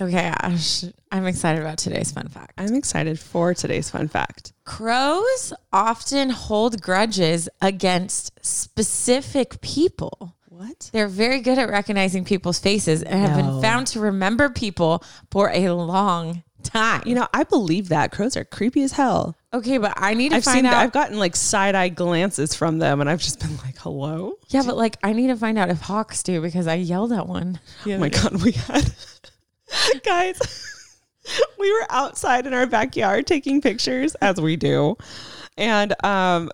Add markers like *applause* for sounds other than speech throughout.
Okay, Ash, I'm excited about today's fun fact. I'm excited for today's fun fact. Crows often hold grudges against specific people. What? They're very good at recognizing people's faces and have No. been found to remember people for a long time. You know, I believe that crows are creepy as hell. okay, but I need to I've find seen, out. I've gotten like side eye glances from them, and I've just been like, "Hello." yeah, but like I need to find out if hawks do because I yelled at one. the Oh my god, we had *laughs* guys. *laughs* we were outside in our backyard taking pictures, as we do, and um.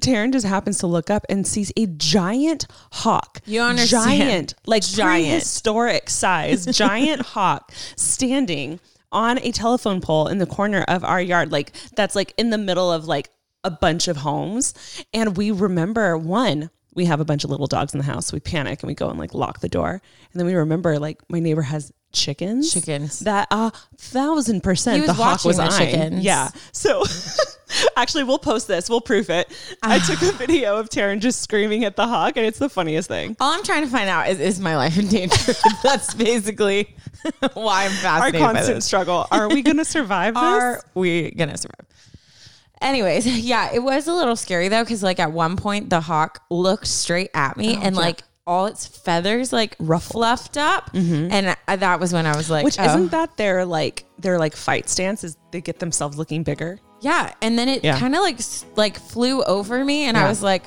Taryn just happens to look up and sees a giant hawk. You understand. Giant, like Giant. prehistoric size, *laughs* giant hawk standing on a telephone pole in the corner of our yard. Like that's like in the middle of like a bunch of homes. And we remember one, we have a bunch of little dogs in the house. We panic and we go and like lock the door. And then we remember like my neighbor has chickens. Chickens. That a thousand percent the hawk was the eyeing. chickens. Yeah. So *laughs* actually we'll post this. We'll proof it. I ah. took a video of Taryn just screaming at the hawk and it's the funniest thing. All I'm trying to find out is is my life in danger? *laughs* That's basically *laughs* why I'm Our fascinated by constant this. struggle. Are we gonna survive this? Are we gonna survive? Anyways, yeah, it was a little scary though, because like at one point the hawk looked straight at me oh, and like all its feathers like fluffed up, mm-hmm. and I, that was when I was like, Which oh. isn't that their like their like fight stance is they get themselves looking bigger. yeah. And then it Yeah. kind of like like flew over me, and I was like,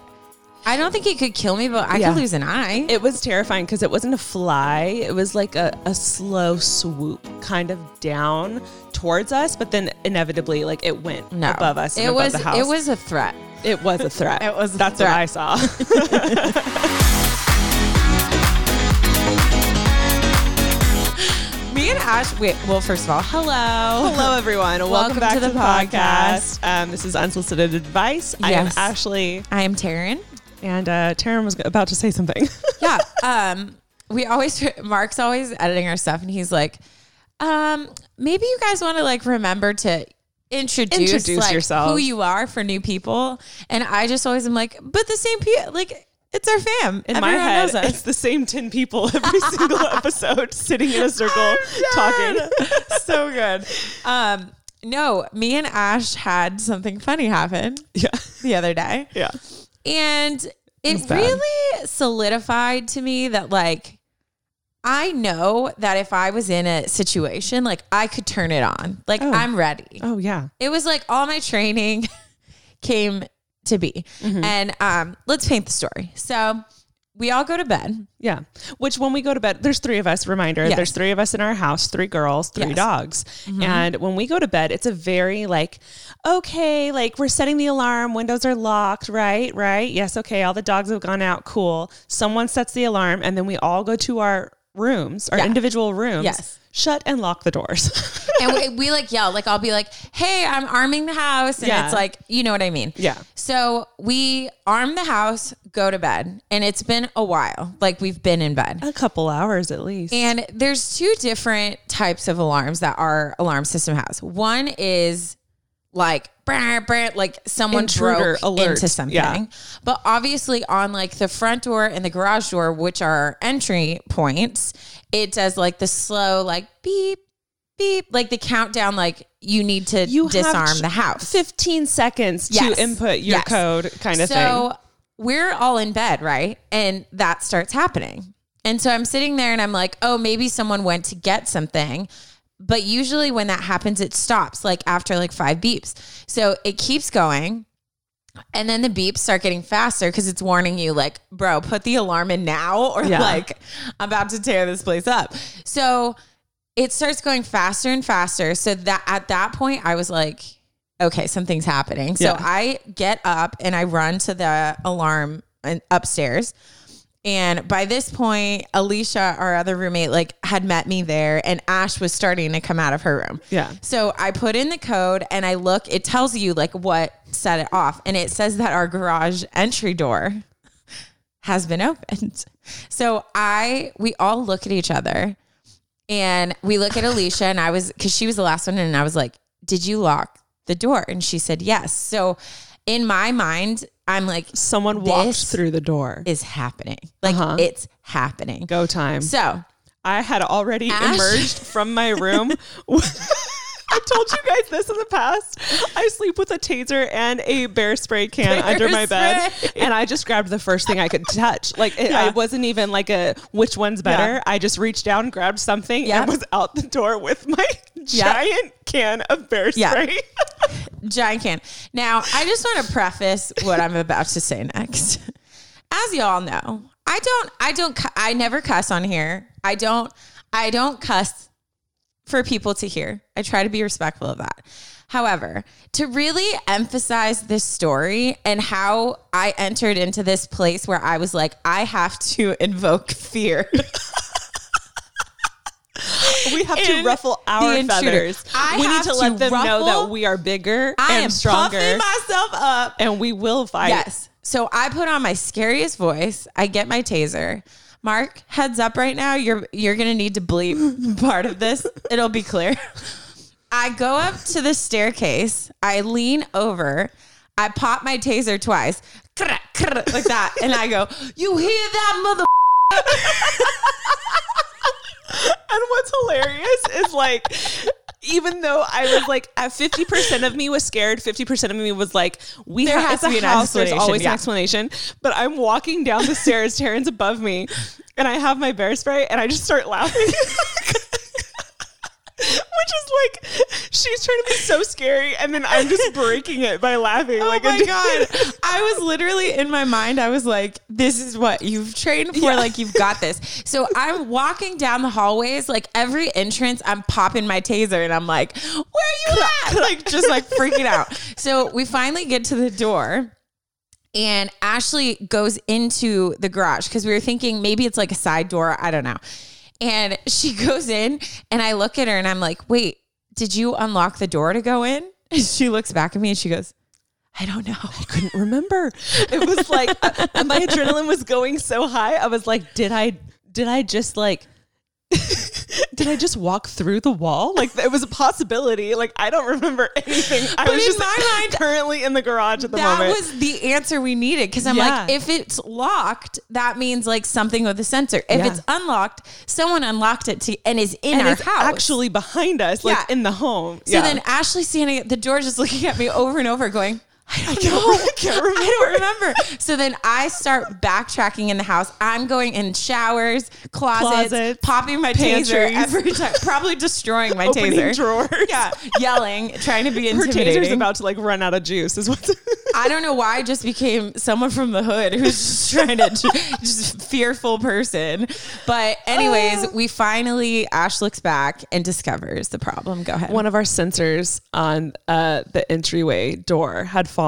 I don't think it could kill me, but I Yeah. could lose an eye. It was terrifying because it wasn't a fly. It was like a, a slow swoop kind of down towards us, but then inevitably like it went no, above us. It above was the house. it was a threat. it was a threat. *laughs* It was a That's threat. what I saw. *laughs* and Ash. Wait, well, first of all, hello, Hello, everyone. *laughs* Welcome, Welcome back to to the the, podcast. Um, this is Unsolicited Advice. I am Ashley, I am Taryn. and uh, Taryn was about to say something. *laughs* yeah. Um, we always Mark's always editing our stuff, and he's like, um, maybe you guys want to like remember to introduce, Introduce like, yourselves. who you are for new people. And I just always am like, but the same people, like it's our fam. In Everyone my head, knows us. it's the same 10 people every *laughs* single episode sitting in a circle talking. *laughs* so good. Um, no, me and Ash had something funny happen Yeah. the other day. Yeah. And it bad. really solidified to me that like I know that if I was in a situation, like I could turn it on. Like Oh. I'm ready. Oh, yeah. It was like all my training *laughs* came to be. Mm-hmm. And um, let's paint the story. So we all go to bed. Yeah. Which when we go to bed, there's three of us, reminder, Yes. there's three of us in our house, three girls, three Yes. dogs. And when we go to bed, it's a very like, okay, like we're setting the alarm, windows are locked, right? Right? Yes, okay, all the dogs have gone out, cool. Someone sets the alarm and then we all go to our rooms, our Yeah. individual rooms, Yes. shut and lock the doors. *laughs* and we, we like yell like i'll be like hey i'm arming the house and Yeah. it's like you know what i mean Yeah. so we arm the house go to bed and it's been a while like we've been in bed a couple hours at least. and there's two different types of alarms that our alarm system has one is like brr, brr, like someone Intruder broke alert. into something Yeah. but obviously on like the front door and the garage door which are entry points it does like the slow like beep beep like the countdown like you need to you disarm the house 15 seconds Yes. to input your Yes. code kind of so thing. So we're all in bed, right? And that starts happening. And so I'm sitting there and I'm like, oh, maybe someone went to get something. But usually when that happens, it stops like after like five beeps. So it keeps going. And then the beeps start getting faster because it's warning you, like, bro, put the alarm in now *laughs* or Yeah. like I'm about to tear this place up. So it starts going faster and faster. So that at that point, I was like, okay, something's happening. So Yeah. I get up and I run to the alarm and upstairs. And by this point, Alicia, our other roommate, like had met me there, and Ash was starting to come out of her room. Yeah. So I put in the code and I look, it tells you like what set it off. And it says that our garage entry door has been opened. So I, we all look at each other and we look at Alicia and I was, cause she was the last one. And I was like, did you lock the door? And she said, yes. So in my mind, I'm like, Someone walks through the door. is happening. Like Uh-huh. it's happening. Go time. So I had already Ash- emerged from my room. *laughs* I told you guys this in the past. I sleep with a taser and a bear spray can Bear under my bed, spray. and I just grabbed the first thing I could touch. Like it, I wasn't even like a which one's better. Yeah. I just reached down, grabbed something, Yep. and was out the door with my giant can of bear Yeah. spray. *laughs* giant can. Now, I just want to preface what I'm about to say next. As y'all know, I don't, I don't, I never cuss on here. I don't, I don't cuss for people to hear. I try to be respectful of that. However, to really emphasize this story and how I entered into this place where I was like, I have to invoke fear. *laughs* *laughs* We have to ruffle our feathers. I we need to to let them know that we are bigger I and am stronger, puffing myself up and we will fight. Yes. So I put on my scariest voice. I get my taser. Mark, heads up right now. You're you're gonna need to bleep *laughs* part of this. It'll be clear. I go up to the staircase. I lean over. I pop my taser twice, like that, and I go, "You hear that, mother?" *laughs* And what's hilarious is like, even though I was like, at fifty percent of me was scared, fifty percent of me was like, we There have has to be an house. There's always yeah. an explanation. But I'm walking down the stairs, Taryn's above me, and I have my bear spray, and I just start laughing. *laughs* Which is like she's trying to be so scary, and then I'm just breaking it by laughing. Like, *laughs* oh like my god! *laughs* I was literally in my mind. I was like, "This is what you've trained for. Yeah. Like you've got this." So I'm walking down the hallways. Like every entrance, I'm popping my taser, and I'm like, "Where are you at?" Like just like freaking out. *laughs* So we finally get to the door. And Ashley goes into the garage because we were thinking maybe it's like a side door. I don't know. And she *laughs* goes in, and I look at her and I'm like, wait, did you unlock the door to go in? And *laughs* she looks back at me and she goes, I don't know. I couldn't remember. *laughs* It was like uh, my adrenaline was going so high. I was like, did I did I just like did I just walk through the wall? Like it was a possibility. Like I don't remember *laughs* anything. I But was just my mind, *laughs* currently in the garage at the that moment. That was the answer we needed because I'm Yeah. like, if it's locked, that means like something with the sensor. If Yeah. it's unlocked, someone unlocked it to and is in and our it's house. actually behind us, like Yeah. in the home. so then Ashley standing at the door, just looking at me over and over, going, I don't know. I can't remember. *laughs* I don't remember. So then I start backtracking in the house. I'm going in showers, closets, Closets, popping my taser pantries. every time, *laughs* probably destroying my Opening taser. drawers. Yeah, yelling, trying to be her intimidating. taser's about to like run out of juice. Is what. *laughs* I don't know why I just became someone from the hood who's just trying to just fearful person. But anyways, we finally Ash looks back and discovers the problem. Go ahead. one of our sensors on uh, the entryway door had fallen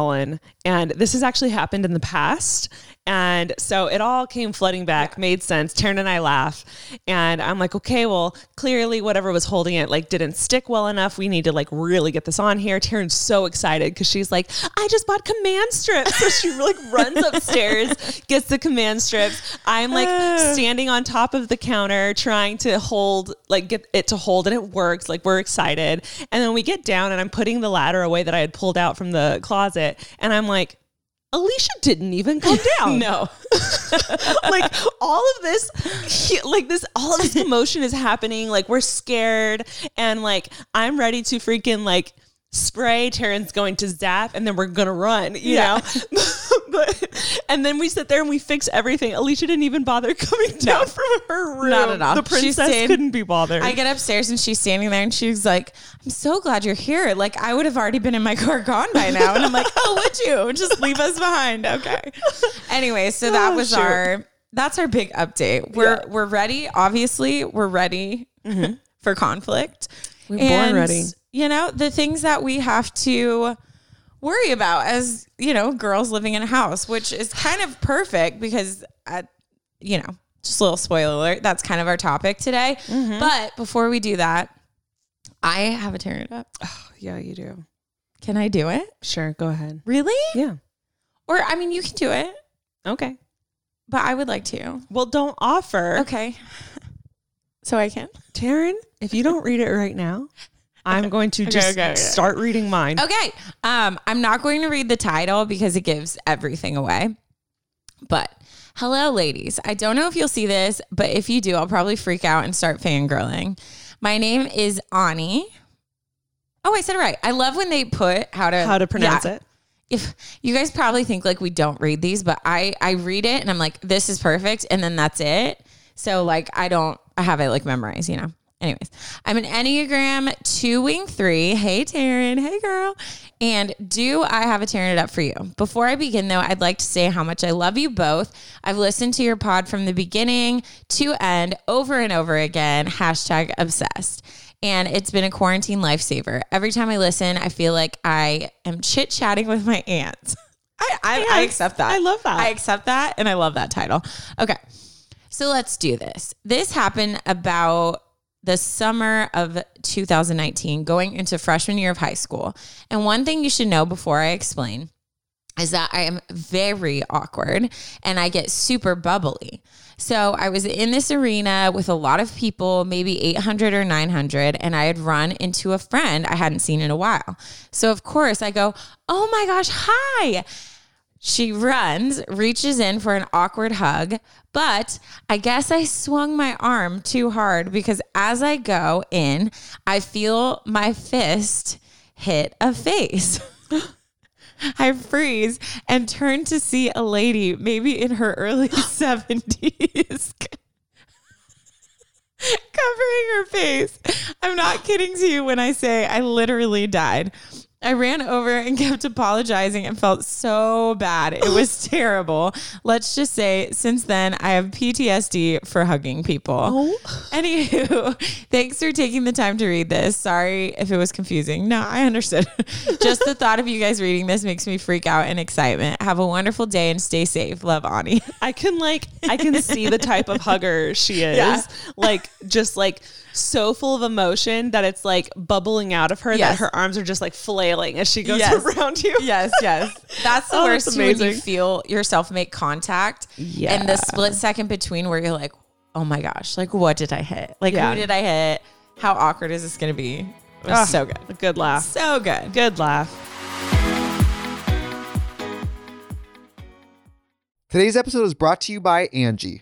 and this has actually happened in the past And so it all came flooding back, made sense. Taryn and I laugh. And I'm like, okay, well, clearly whatever was holding it like didn't stick well enough. We need to like really get this on here. Taryn's so excited because she's like, I just bought command strips. So she like *laughs* runs upstairs, gets the command strips. I'm like *sighs* standing on top of the counter trying to hold, like get it to hold, and it works. Like we're excited. And then we get down and I'm putting the ladder away that I had pulled out from the closet. And I'm like, Alicia didn't even come *laughs* down. No. *laughs* like all of this, he- like this, all of this commotion is happening. Like we're scared, and like I'm ready to freaking like spray. Taryn's going to zap, and then we're gonna run. You Yeah. know. *laughs* but and then we sit there and we fix everything. Alicia didn't even bother *laughs* coming down from her room. Not at all. The princess staying- couldn't be bothered. I get upstairs and she's standing there and she's like, I'm so glad you're here. Like, I would have already been in my *laughs* car gone by now. And I'm like, oh, would you? Just leave us behind. Okay. Anyway, so that Oh, was shoot. our that's our big update. We're Yeah. Mm-hmm. we're ready. Obviously, we're ready for conflict. We're born ready. You know, the things that we have to worry about as, you know, girls living in a house, which is kind of perfect because at you know, just a little spoiler alert, that's kind of our topic today. Mm-hmm. But before we do that, I have a turn it up. yeah, you do. Can I do it? Sure, go ahead. Really? Yeah. Or I mean, you can do it, Okay. but I would like to. Well, don't offer. Okay. *laughs* So I can. Taryn, if you don't read it right now, I'm going to just okay, okay. start reading mine. Okay. Um, I'm not going to read the title because it gives everything away. But hello, ladies. I don't know if you'll see this, but if you do, I'll probably freak out and start fangirling. My name is Ani. Oh, I said it right. I love when they put how to How to pronounce Yeah. it. if you guys probably think like we don't read these, but I I read it and I'm like, this is perfect, and then that's it. So like I don't I have it like memorized, you know. Anyways, I'm an Enneagram two wing three. Hey Taryn, hey girl. And do I have a Taryn it up for you? Before I begin though, I'd like to say how much I love you both. I've listened to your pod from the beginning to end over and over again. Hashtag obsessed and it's been a quarantine lifesaver. Every time I listen, I feel like I am chit chatting with my aunt. *laughs* I, I, I accept that. I love that. I accept that, and I love that title. Okay, so let's do this. This happened about the summer of 2019, going into freshman year of high school. And one thing you should know before I explain is that I am very awkward and I get super bubbly. So I was in this arena with a lot of people, maybe 800 or 900, and I had run into a friend I hadn't seen in a while. So of course I go, Oh my gosh, hi. She runs, reaches in for an awkward hug, but I guess I swung my arm too hard because as I go in, I feel my fist hit a face. *laughs* I freeze and turn to see a lady, maybe in her early *gasps* 70s, *laughs* covering her face. I'm not kidding to you when I say I literally died. I ran over and *laughs* kept apologizing and felt so bad. It was *laughs* terrible. Let's just say since then I have PTSD for hugging people. Oh. Anywho, *laughs* thanks for taking the time to read this. Sorry if it was confusing. No, I understood. just the thought of you guys reading this makes me freak out in excitement. Have a wonderful day and stay safe. Love Ani. I can like I can see the type of hugger she is. Yeah. Like just like so full of emotion that it's like bubbling out of her Yes. that her arms are just like flailing as she goes Yes. *laughs* around you. Yes, yes. That's the *laughs* Oh, worst that's too, when you feel yourself make contact. Yeah. And the split second between where you're like, oh my gosh, like what did I hit? Like Yeah. who did I hit? How awkward is this gonna be? It was Ah, so good. A good laugh. So good. Good laugh. Today's episode is brought to you by Angi.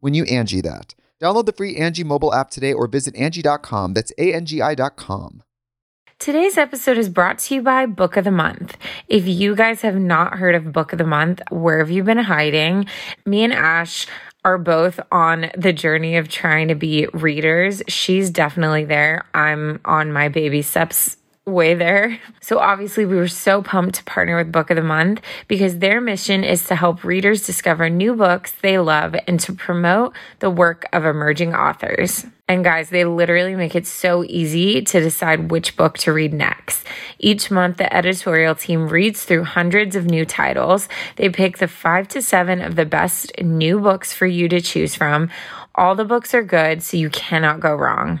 when you Angi that. Download the free Angi mobile app today or visit Angi.com. That's A-N-G-I dot com. Today's episode is brought to you by Book of the Month. If you guys have not heard of Book of the Month, where have you been hiding? Me and Ash are both on the journey of trying to be readers. She's definitely there. I'm on my baby steps way there. So obviously we were so pumped to partner with Book of the Month because their mission is to help readers discover new books they love and to promote the work of emerging authors. And guys, they literally make it so easy to decide which book to read next. Each month, the editorial team reads through hundreds of new titles. They pick the five to seven of the best new books for you to choose from. All the books are good, so you cannot go wrong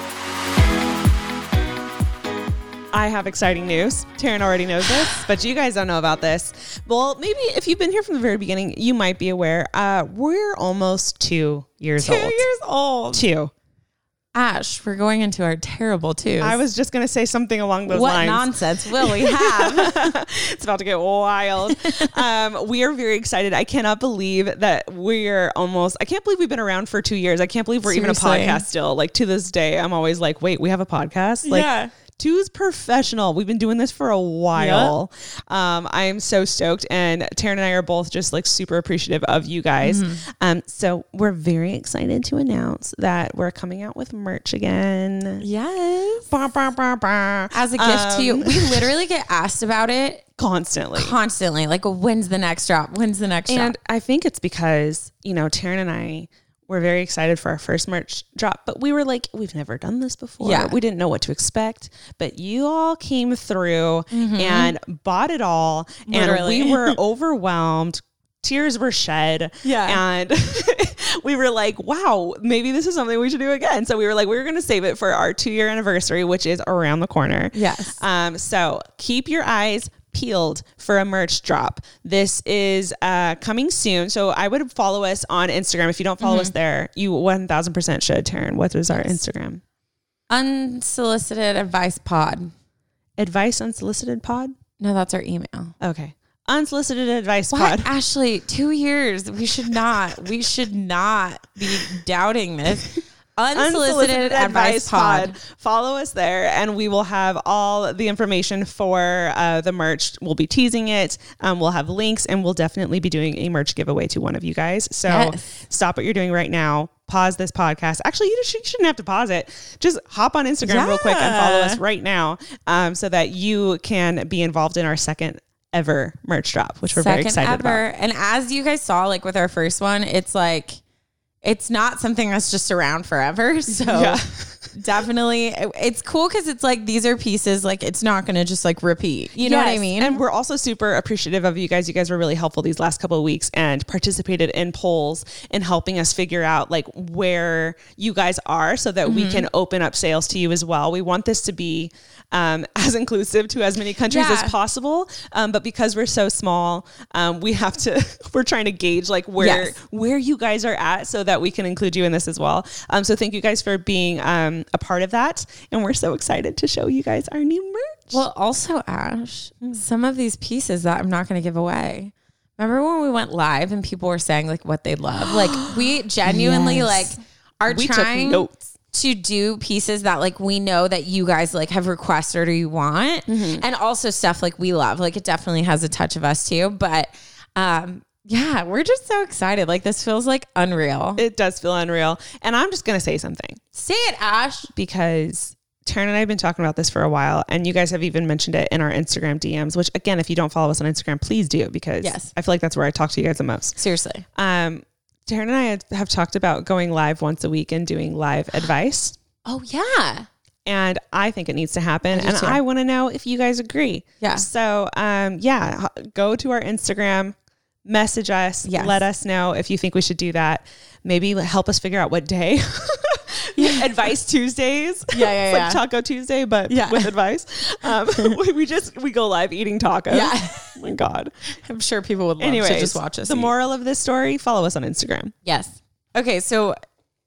I have exciting news. Taryn already knows this, but you guys don't know about this. Well, maybe if you've been here from the very beginning, you might be aware. Uh, we're almost two years Two old. years old. Two. Ash, we're going into our terrible twos. I was just going to say something along those what lines. What nonsense will we *laughs* have? *laughs* it's about to get wild. um, we are very excited. I cannot believe that we're almost, I can't believe we've been around for two years. I can't believe we're even a podcast still. Like to this day, I'm always like, wait, we have a podcast? Like, Yeah. Two's professional. We've been doing this for a while. Um, I am so stoked, and Taryn and I are both just like super appreciative of you guys. Mm-hmm. Um, so we're very excited to announce that we're coming out with merch again. yes. Bah, bah, bah. As a gift to you. Um, We *laughs* literally get asked about it constantly. constantly. Like, when's the next drop? When's the next And drop? And I think it's because, you know, Taryn and I were very excited for our first merch drop, but we were like, we've never done this before. Yeah. We didn't know what to expect, but you all came through and bought it all. And Mm-hmm. We were *laughs* overwhelmed. Tears were shed. Yeah. And *laughs* we were like, wow, maybe this is something we should do again. So we were like, we are going to save it for our two year anniversary, which is around the corner. Yes. Um, so keep your eyes peeled for a merch drop. This is uh, coming soon. So I would follow us on Instagram. If you don't follow us there, you 1000% should, Taryn. What is our Instagram? Unsolicited advice pod. Advice Unsolicited Pod? No, that's our email. Okay. Unsolicited Advice What? Pod. Ashley, two years. We should not. We should not be doubting this. *laughs* Unsolicited, advice, pod. Follow us there, and we will have all the information for uh, the merch. We'll be teasing it. Um, we'll have links, and we'll definitely be doing a merch giveaway to one of you guys. So Yes. stop what you're doing right now. Pause this podcast. Actually, you, just, you shouldn't have to pause it. Just hop on Instagram real quick and follow us right now, um, so that you can be involved in our second ever merch drop, which we're very excited ever. about. And as you guys saw, like with our first one, it's like it's not something that's just around forever. *laughs* So Yeah. definitely it's cool because it's like these are pieces like it's not gonna just like repeat. You know what I mean? And we're also super appreciative of you guys. You guys were really helpful these last couple of weeks and participated in polls and helping us figure out like where you guys are so that we Mm-hmm. can open up sales to you as well. We want this to be um, *laughs* as inclusive to as many countries Yeah. as possible. Um, but because we're so small, um, we have to, *laughs* we're trying to gauge like where, Yes. where you guys are at so that we can include you in this as well. Um, so thank you guys for being um, a part of that. And we're so excited to show you guys our new merch. Well, also, Ash, some of these pieces that I'm not going to give away. Remember when we went live and people were saying like what they love? Like we *gasps* genuinely Yes. like are We took trying notes. To do pieces that like we know that you guys like have requested or you want, and also stuff like we love. Like it definitely has a touch of us too, but um yeah, we're just so excited. Like this feels like unreal. It does feel unreal. And I'm just going to say something Say it, Ash. because Taryn and I have been talking about this for a while, and you guys have even mentioned it in our Instagram DMs, which, again, if you don't follow us on Instagram, please do because Yes. I feel like that's where I talk to you guys the most. Seriously. Um, Taryn and I have talked about going live once a week and doing live *gasps* advice. Oh yeah. And I think it needs to happen. do and too. I want to know if you guys agree. Yeah. So, um, yeah, go to our Instagram, message us, Yes. let us know if you think we should do that. Maybe help us figure out what day. *laughs* *laughs* advice Tuesdays. Yeah, yeah, it's yeah. like Taco Tuesday, but Yeah. with advice. Um, we, *laughs* *laughs* we just we go live eating tacos. Yeah. Oh my god. I'm sure people would love Anyways, to just watch us. The eat. moral of this story: follow us on Instagram. Yes. Okay, so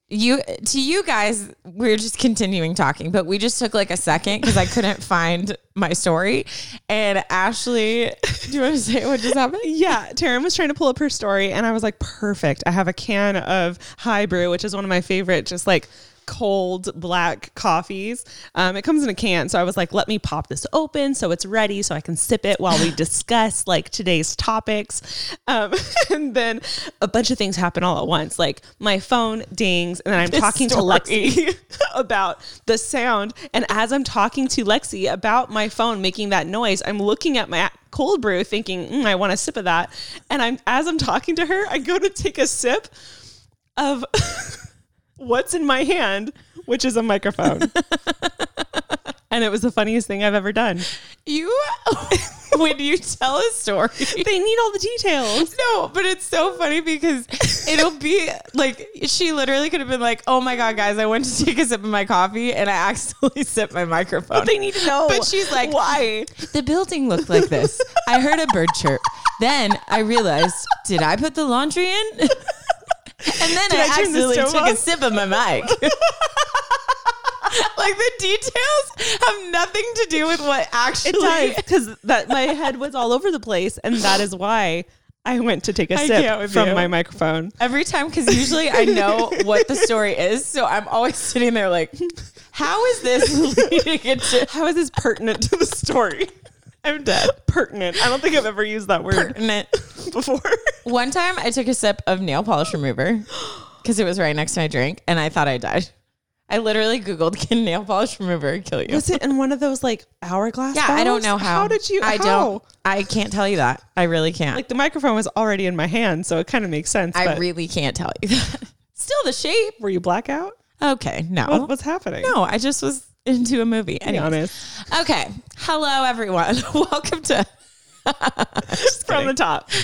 you to you guys, we're just continuing talking, but we just took like a second because I couldn't find my story. And Ashley, do you want to say what just happened? Yeah, Taryn was trying to pull up her story, and I was like, perfect. I have a can of High Brew, which is one of my favorite, just like cold black coffees. Um, it comes in a can, so I was like, let me pop this open so it's ready, so I can sip it while we *laughs* discuss like today's topics. Um, *laughs* and then a bunch of things happen all at once. Like my phone dings, and then I'm *laughs* talking to. Lexi about the sound. And as I'm talking to Lexi about my phone making that noise, I'm looking at my cold brew thinking, "Mm, I want a sip of that. And I'm as I'm talking to her, I go to take a sip of what's in my hand, which is a microphone. *laughs* and it was the funniest thing I've ever done. You *laughs* when you tell a story. They need all the details. No, but it's so funny because it'll be like she literally could have been like, "Oh my god, guys, I went to take a sip of my coffee and I accidentally *laughs* sipped my microphone." They need to know. But she's like, why? The building looked like this. I heard a bird chirp. Then I realized, did I put the laundry in? And then Did I, I accidentally took a sip of my mic. *laughs* like the details have nothing to do with what actually. Because that my head was all over the place, and that is why I went to take a sip from you. my microphone. Every time, because usually I know what the story is, so I'm always sitting there like, "How is this *laughs* leading into How is this pertinent to the story? I'm dead. Pertinent. I don't think I've ever used that word pertinent?" *laughs* before. One time I took a sip of nail polish remover because it was right next to my drink and I thought I died. I literally Googled can nail polish remover kill you? Was it in one of those like hourglass? yeah, I don't bottles? know how. How did you? I how? don't. I can't tell you that. I really can't. Like the microphone was already in my hand, so it kind of makes sense. I but really can't tell you that. *laughs* Still the shape. were you blackout? Okay, no. What, what's happening? no, I just was into a movie. be honest. Okay. Hello everyone. *laughs* Welcome to *laughs* From the top. *laughs*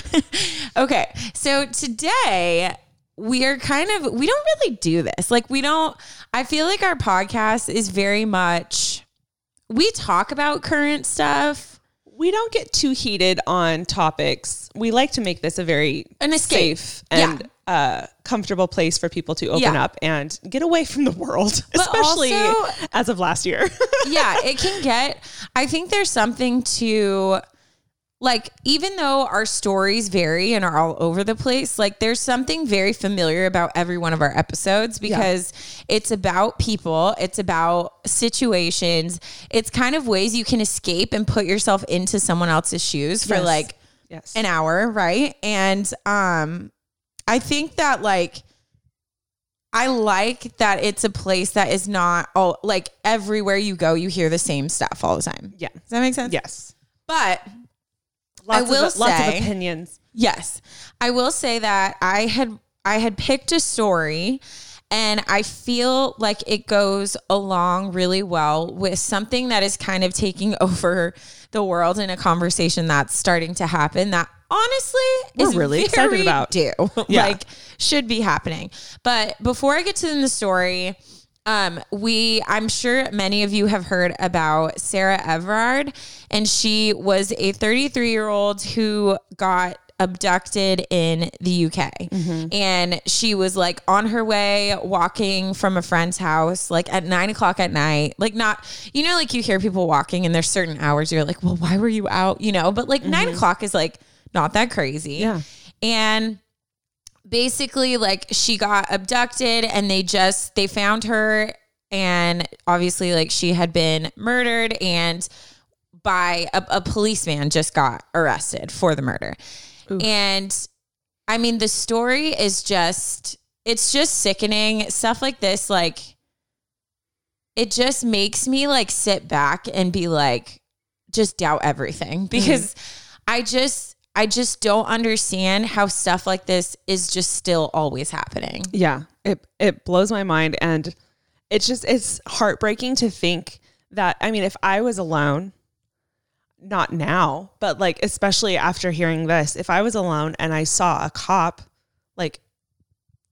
Okay. So today we are kind of we don't really do this. Like we don't I feel like our podcast is very much we talk about current stuff. We don't get too heated on topics. We like to make this a very An escape. safe and uh, comfortable place for people to open Yeah. up and get away from the world, *laughs* But especially also- as of last year. *laughs* yeah, it can get I think there's something to like even though our stories vary and are all over the place, like there's something very familiar about every one of our episodes because it's about people, it's about situations, it's kind of ways you can escape and put yourself into someone else's shoes for Yes. like yes. an hour, right? And um I think that like I like that it's a place that is not oh like everywhere you go you hear the same stuff all the time. yeah. Does that make sense? Yes. But Lots will of, lots of opinions. yes, I will say that I had I had picked a story And I feel like it goes along really well with something that is kind of taking *laughs* over the world in a conversation that's starting to happen that honestly We're is really excited about. Do Yeah. like should be happening. But before I get to the story, um, we I'm sure many of you have heard about Sarah Everard, and she was a 33 year old who got abducted in the UK. Mm-hmm. And she was like on her way walking from a friend's house, like at nine o'clock at night. Like, not, you know, like you hear people walking and there's certain hours you're like, well, why were you out? You know, but like nine mm-hmm. o'clock is like not that crazy. Yeah. And basically like she got abducted and they just they found her and obviously like she had been murdered and by a, a policeman just got arrested for the murder and i mean the story is just it's just sickening. Stuff like this like it just makes me like sit back and be like just doubt everything. Mm-hmm. Because i just i just don't understand how stuff like this is just still always happening. Yeah, it it blows my mind, and it's just it's heartbreaking to think that. I mean, if I was alone, not now, but like especially after hearing this, if I was alone and I saw a cop, like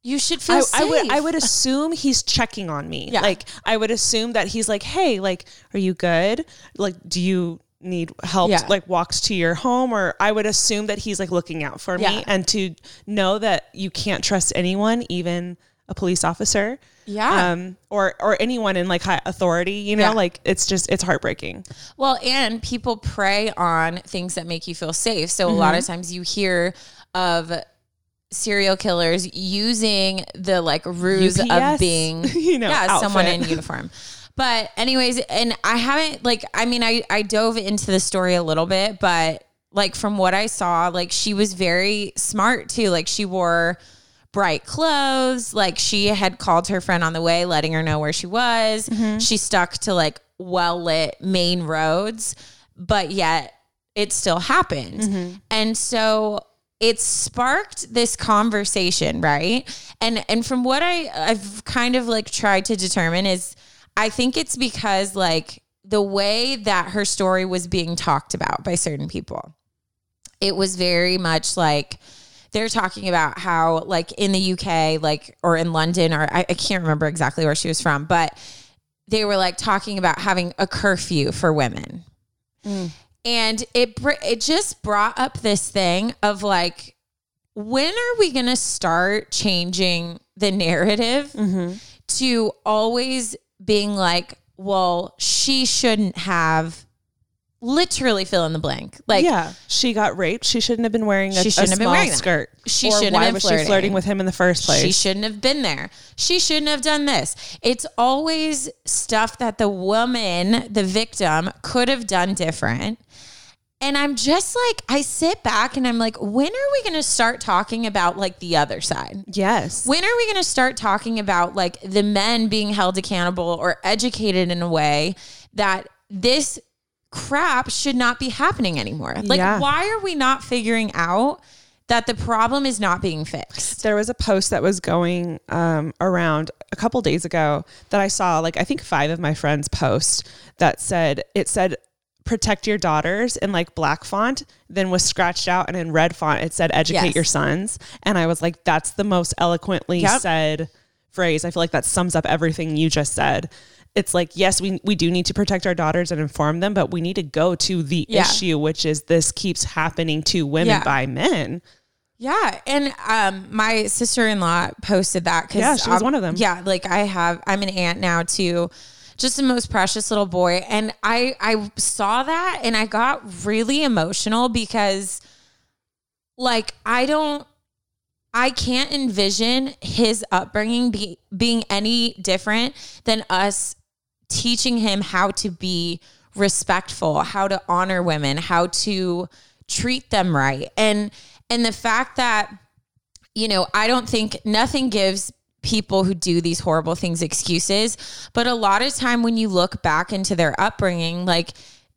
you should feel I, safe. I would I would assume he's checking on me. Yeah. Like I would assume that he's like, hey, like, are you good? Like, do you need help? Yeah. Like walks to your home, or I would assume that he's like looking out for Yeah. me, and to know that you can't trust anyone, even a police officer. Yeah. Um, or or anyone in like high authority, you know, Yeah. like it's just it's heartbreaking. Well, and people prey on things that make you feel safe. So a lot Mm-hmm. of times you hear of serial killers using the like ruse UPS, of being *laughs* you know, yeah, someone in *laughs* uniform. But anyways, and I haven't like I mean I I dove into the story a little bit, but like from what I saw, like she was very smart too. Like she wore bright clothes. Like she had called her friend on the way, letting her know where she was. Mm-hmm. She stuck to like well lit main roads, but yet it still happened. Mm-hmm. And so it sparked this conversation, right? And and from what I I've kind of like tried to determine is I think it's because like the way that her story was being talked about by certain people it was very much like they're talking about how like in the UK, like or in London, or I, I can't remember exactly where she was from, but they were like talking about having a curfew for women, mm. and it br- it just brought up this thing of like, when are we gonna start changing the narrative mm-hmm. to always being like, well, she shouldn't have literally fill in the blank, like yeah, she got raped. She shouldn't have been wearing a, She shouldn't have been wearing that. skirt. She or shouldn't why have been was she flirting. flirting with him in the first place? She shouldn't have been there. She shouldn't have done this. It's always stuff that the woman, the victim, could have done different. And I'm just like, I sit back and I'm like, when are we going to start talking about like the other side? yes. When are we going to start talking about like the men being held accountable or educated in a way that this crap should not be happening anymore? Like, Yeah. why are we not figuring out that the problem is not being fixed? there was a post that was going um, around a couple days ago that I saw, like I think five of my friends post that said it said protect your daughters in like black font, then was scratched out and in red font it said educate Yes. your sons. And I was like, that's the most eloquently Yep. said phrase. I feel like that sums up everything you just said. It's like, yes, we, we do need to protect our daughters and inform them, but we need to go to the Yeah. issue, which is this keeps happening to women Yeah. by men. Yeah, and um, my sister in law posted that because Yeah, she was one of them. Yeah, like I have, I'm an aunt now too. Just the most precious little boy, and I I saw that and I got really emotional because, like, I don't, I can't envision his upbringing be, being any different than us teaching him how to be respectful, how to honor women, how to treat them right. And and the fact that you know, I don't think nothing gives people who do these horrible things excuses, but a lot of time when you look back into their upbringing, like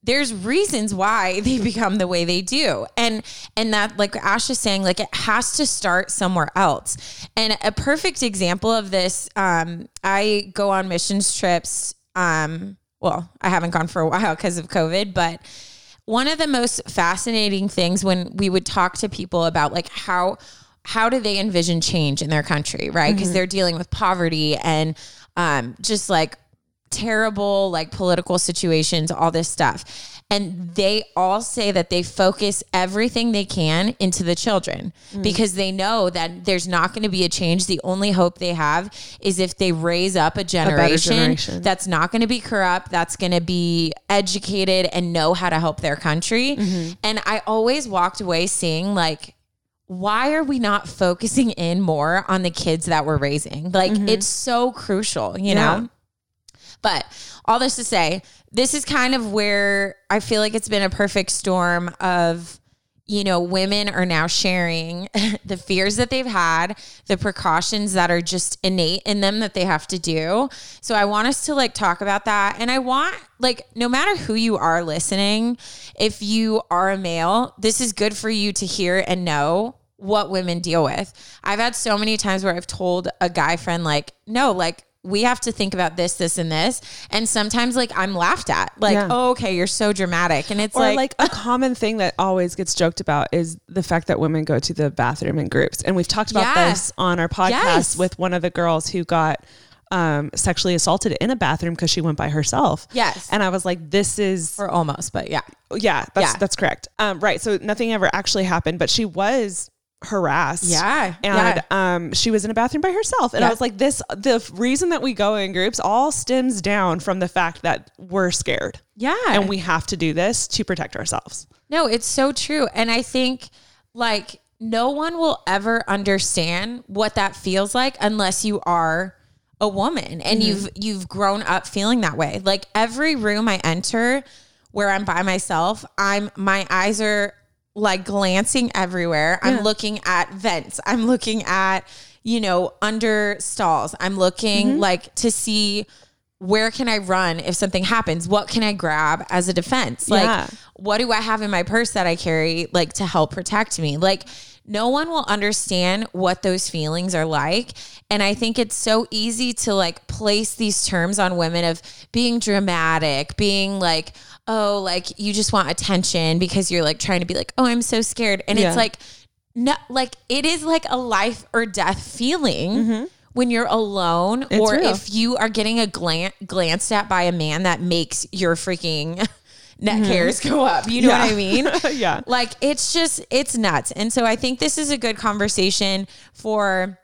there's reasons why *laughs* they become the way they do and and that like ash is saying like it has to start somewhere else and a perfect example of this um i go on missions trips um well i haven't gone for a while because of covid but one of the most fascinating things when we would talk to people about like how how do they envision change in their country right? Because they're dealing with poverty and um just like terrible like political situations, all this stuff. And they all say that they focus everything they can into the children mm. because they know that there's not going to be a change. The only hope they have is if they raise up a generation, generation. that's not going to be corrupt, that's going to be educated and know how to help their country. Mm-hmm. And I always walked away seeing like, why are we not focusing in more on the kids that we're raising? Like, mm-hmm. it's so crucial, you Yeah. know? But all this to say, this is kind of where I feel like it's been a perfect storm of, you know, women are now sharing *laughs* the fears that they've had, the precautions that are just innate in them that they have to do. So I want us to like talk about that. And I want, like, no matter who you are listening, if you are a male, this is good for you to hear and know what women deal with. I've had so many times where I've told a guy friend, like, no, like, we have to think about this, this, and this. And sometimes, like, I'm laughed at, like, Yeah. oh, okay, you're so dramatic. And it's Or like, like, a *laughs* common thing that always gets joked about is the fact that women go to the bathroom in groups. And we've talked about Yeah. this on our podcast Yes. with one of the girls who got um, sexually assaulted in a bathroom because she went by herself. Yes. And I was like, this is or almost, but yeah. yeah, that's Yeah. that's correct. Um, right. So nothing ever actually happened, but she was harassed. Yeah, And yeah. um she was in a bathroom by herself. And I was like, this the reason that we go in groups all stems down from the fact that we're scared. Yeah. And we have to do this to protect ourselves. No, it's so true. And I think like no one will ever understand what that feels like unless you are a woman and you've you've grown up feeling that way. Like every room I enter where I'm by myself, I'm my eyes are like glancing everywhere. I'm looking at vents. I'm looking at, you know, under stalls. I'm looking mm-hmm. like to see where can I run if something happens? What can I grab as a defense? Like Yeah. what do I have in my purse that I carry like to help protect me? Like no one will understand what those feelings are like. And I think it's so easy to like place these terms on women of being dramatic, being like, oh, like you just want attention because you're like trying to be like, oh, I'm so scared. And Yeah. it's like, no, like it is like a life or death feeling. When you're alone, Mm-hmm. It's or real. if you are getting a glan- glanced at by a man that makes your freaking *laughs* neck hairs go up. You know Mm-hmm. Yeah. what I mean? *laughs* Yeah. Like it's just it's nuts. And so I think this is a good conversation for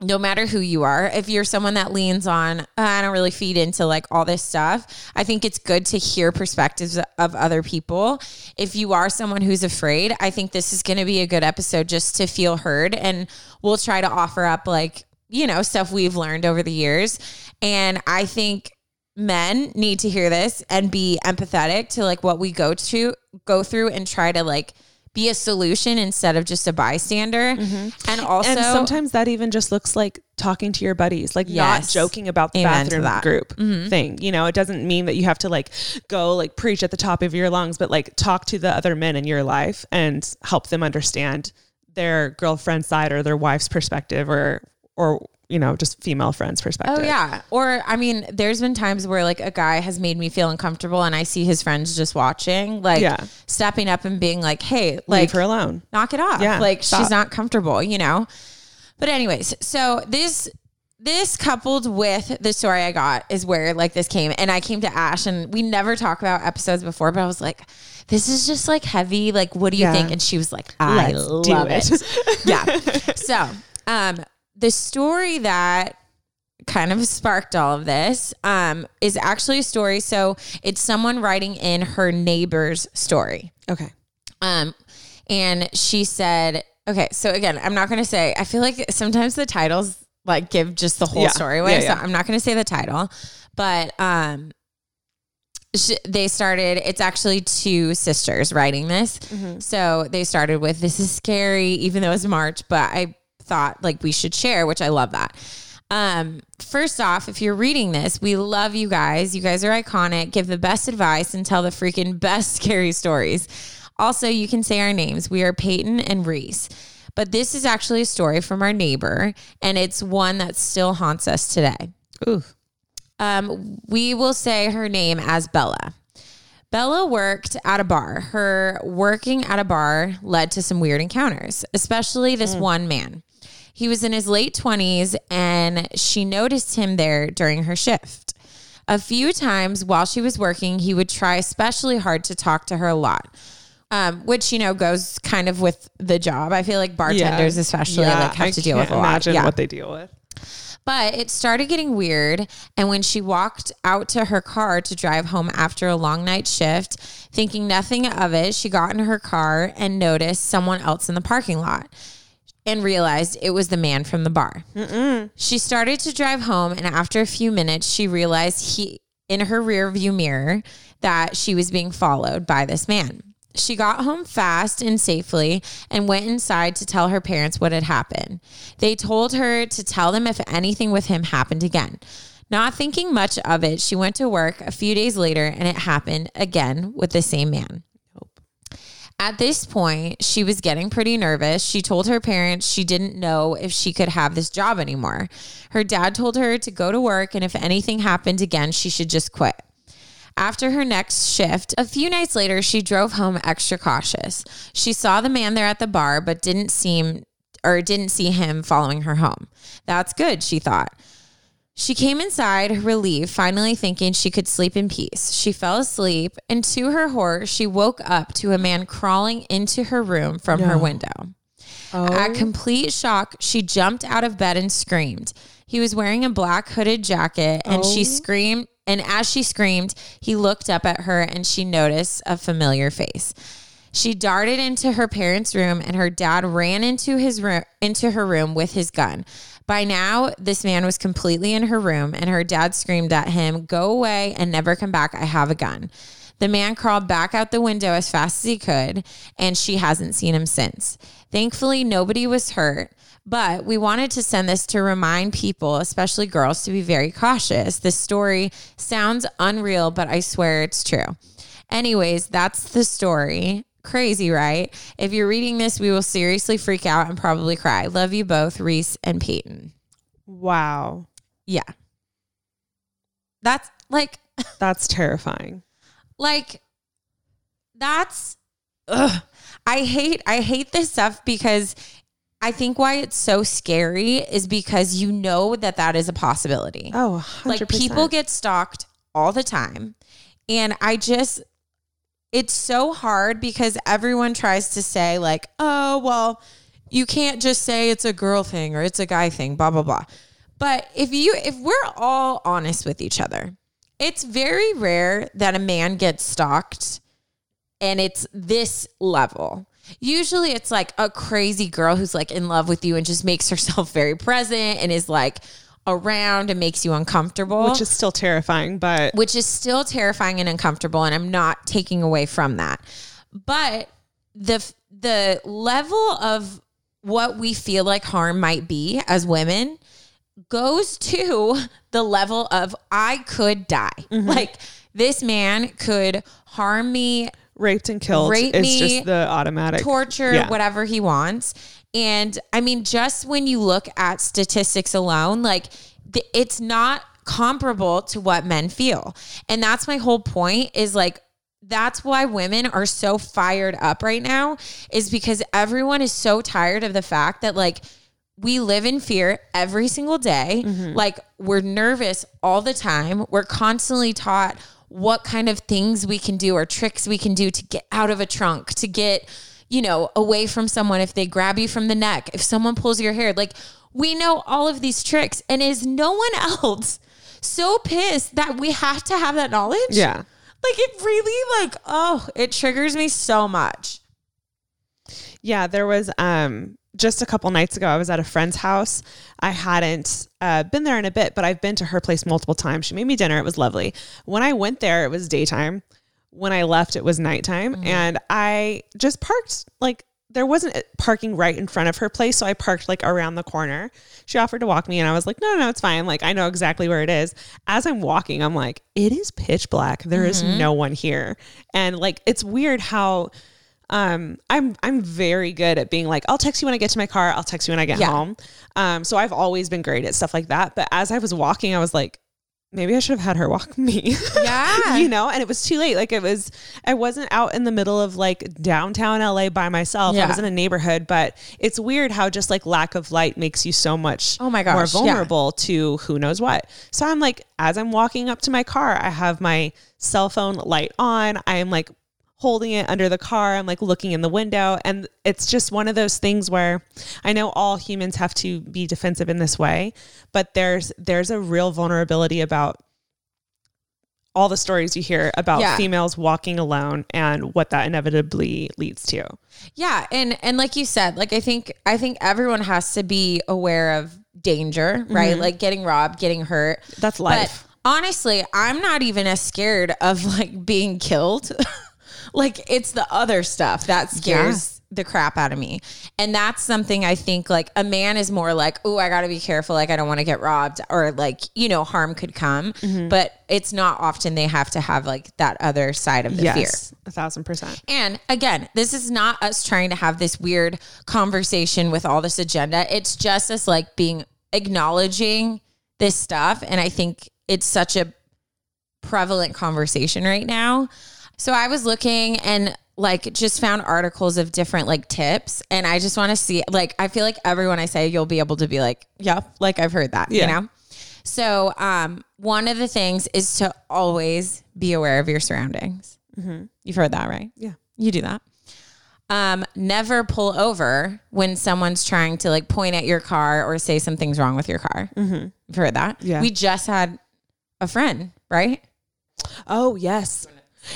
no matter who you are. If you're someone that leans on, "Uh, I don't really feed into like all this stuff. I think it's good to hear perspectives of other people. If you are someone who's afraid, I think this is going to be a good episode just to feel heard and we'll try to offer up like, you know, stuff we've learned over the years. And I think men need to hear this and be empathetic to like what we go to go through and try to like be a solution instead of just a bystander. And also and sometimes that even just looks like talking to your buddies, like not joking about the Amen bathroom that. Mm-hmm. group thing. You know, it doesn't mean that you have to like go like preach at the top of your lungs, but like talk to the other men in your life and help them understand their girlfriend's side or their wife's perspective or or you know just female friends perspective. Oh yeah. Or I mean, there's been times where like a guy has made me feel uncomfortable and I see his friends just watching, like Yeah. stepping up and being like, Hey, like leave her alone. knock it off. Yeah, like stop. she's not comfortable, you know? But anyways, so this this coupled with the story I got is where like this came and I came to Ash and we never talk about episodes before, but I was like, this is just like heavy. Like, what do you Yeah. think? And she was like, I Let's love it. it. *laughs* yeah. So um the story that kind of sparked all of this um is actually a story. So it's someone writing in her neighbor's story. Okay. Um, and she said, okay, so again, I'm not going to say, I feel like sometimes the titles like give just the whole Yeah. story away. Yeah, yeah. So I'm not going to say the title, but, um, sh- they started, it's actually two sisters writing this. Mm-hmm. So they started with, this is scary, even though it's March, but I thought like we should share, which I love that. Um, first off, if you're reading this, we love you guys. You guys are iconic. Give the best advice and tell the freaking best *laughs* scary stories. Also, you can say our names. We are Peyton and Reese. But this is actually a story from our neighbor, and it's one that still haunts us today. Ooh. Um, we will say her name as Bella. Bella worked at a bar. Her working at a bar led to some weird encounters, especially this one man. He was in his late 20s and she noticed him there during her shift. A few times while she was working, he would try especially hard to talk to her a lot. Um, which you know goes kind of with the job. I feel like bartenders, especially, like have I to deal with a lot. Imagine Yeah. what they deal with. But it started getting weird. And when she walked out to her car to drive home after a long night shift, thinking nothing of it, she got in her car and noticed someone else in the parking lot and realized it was the man from the bar. She started to drive home. And after a few minutes, she realized he, in her rear view mirror, that she was being followed by this man. She got home fast and safely and went inside to tell her parents what had happened. They told her to tell them if anything with him happened again. Not thinking much of it, she went to work a few days later and it happened again with the same man. At this point, she was getting pretty nervous. She told her parents she didn't know if she could have this job anymore. Her dad told her to go to work and if anything happened again, she should just quit. After her next shift, a few nights later, she drove home extra cautious. She saw the man there at the bar, but didn't seem or didn't see him following her home. That's good, she thought. She came inside, relieved, finally thinking she could sleep in peace. She fell asleep, and to her horror, she woke up to a man crawling into her room from her window. At oh. complete shock, she jumped out of bed and screamed. He was wearing a black hooded jacket, and she oh. screamed. And as she screamed, he looked up at her and she noticed a familiar face. She darted into her parents' room and her dad ran into his room into her room with his gun. By now, this man was completely in her room and her dad screamed at him, "Go away and never come back. I have a gun." The man crawled back out the window as fast as he could, and she hasn't seen him since. Thankfully, nobody was hurt, but we wanted to send this to remind people, especially girls, to be very cautious. This story sounds unreal, but I swear it's true. Anyways, that's the story. Crazy, right? If you're reading this, we will seriously freak out and probably cry. Love you both, Reese and Peyton. Wow. Yeah. That's like, *laughs* That's terrifying. like, that's, ugh. I hate, I hate this stuff because I think why it's so scary is because you know that that is a possibility. Oh, 100%. like people get stalked all the time and i just it's so hard because everyone tries to say like oh well you can't just say it's a girl thing or it's a guy thing blah blah blah. But if you if we're all honest with each other it's very rare that a man gets stalked and it's this level. Usually it's like a crazy girl who's like in love with you and just makes herself *laughs* very present and is like around and makes you uncomfortable which is still terrifying, but which is still terrifying and uncomfortable and I'm not taking away from that. But the the level of what we feel like harm might be as women goes to the level of I could die. Mm-hmm. Like this man could harm me, raped and killed Rape is me, just the automatic torture, Yeah. whatever he wants. And I mean, just when you look at statistics alone, like th- it's not comparable to what men feel. And that's my whole point is like, that's why women are so fired up right now, is because everyone is so tired of the fact that, like, we live in fear every single day. Mm-hmm. Like, we're nervous all the time. We're constantly taught what kind of things we can do or tricks we can do to get out of a trunk, to get, you know, away from someone if they grab you from the neck, if someone pulls your hair. Like, we know all of these tricks, and is no one *laughs* else so pissed that we have to have that knowledge? Yeah. Like, it really, like, oh, it triggers me so much. Yeah, there was um just a couple nights ago I was at a friend's house. I hadn't uh, been there in a bit, but I've been to her place multiple times. She made me dinner. It was lovely. When I went there, it was daytime. When I left, it was nighttime, and I just parked like there wasn't parking right in front of her place, so I parked like around the corner. She offered to walk me, and I was like, "No, no, no, it's fine. Like I know exactly where it is." As I'm walking, I'm like, "It is pitch black. There is no one here," and like it's weird how um i'm i'm very good at being like i'll text you when i get to my car i'll text you when i get Yeah. home. Um so i've always been great at stuff like that. But as i was walking i was like maybe i should have had her walk *laughs* me. Yeah. you know and it was too late. Like it was i wasn't out in the middle of like downtown la by myself. I was in a neighborhood but it's weird how just like lack of light makes you so much Oh my more gosh, yeah. vulnerable to who knows what. So i'm like as i'm walking up to my car i have my cell phone light on. I am like holding it under the car. I'm like looking in the window. And it's just one of those things where I know all humans have to be defensive in this way, but there's there's a real vulnerability about all the stories you hear about Yeah. females walking alone and what that inevitably leads to. Yeah, and and like you said, like I think I think everyone has to be aware of danger, right? Mm-hmm. Like getting robbed, getting hurt. That's life. But honestly, I'm not even as scared of like being killed. *laughs* like it's the other stuff that scares the crap out of me. And that's something I think like a man is more like, "Oh, I got to be careful like I don't want to get robbed or like, you know, harm could come." Mm-hmm. But it's not often they have to have like that other side of the fear. yes, a thousand percent. And again, this is not us trying to have this weird conversation with all this agenda. It's just us like being acknowledging this stuff. And I think it's such a prevalent conversation right now. So I was looking and like just found articles of different like tips and I just want to see like I feel like everyone I say you'll be able to be like, yeah, like I've heard that, Yeah. you know? So um one of the things is to always be aware of your surroundings. You've heard that, right? Yeah. You do that. Um, never pull over when someone's trying to like point at your car or say something's wrong with your car. You've heard that? Yeah. We just had a friend, right? Oh, yes.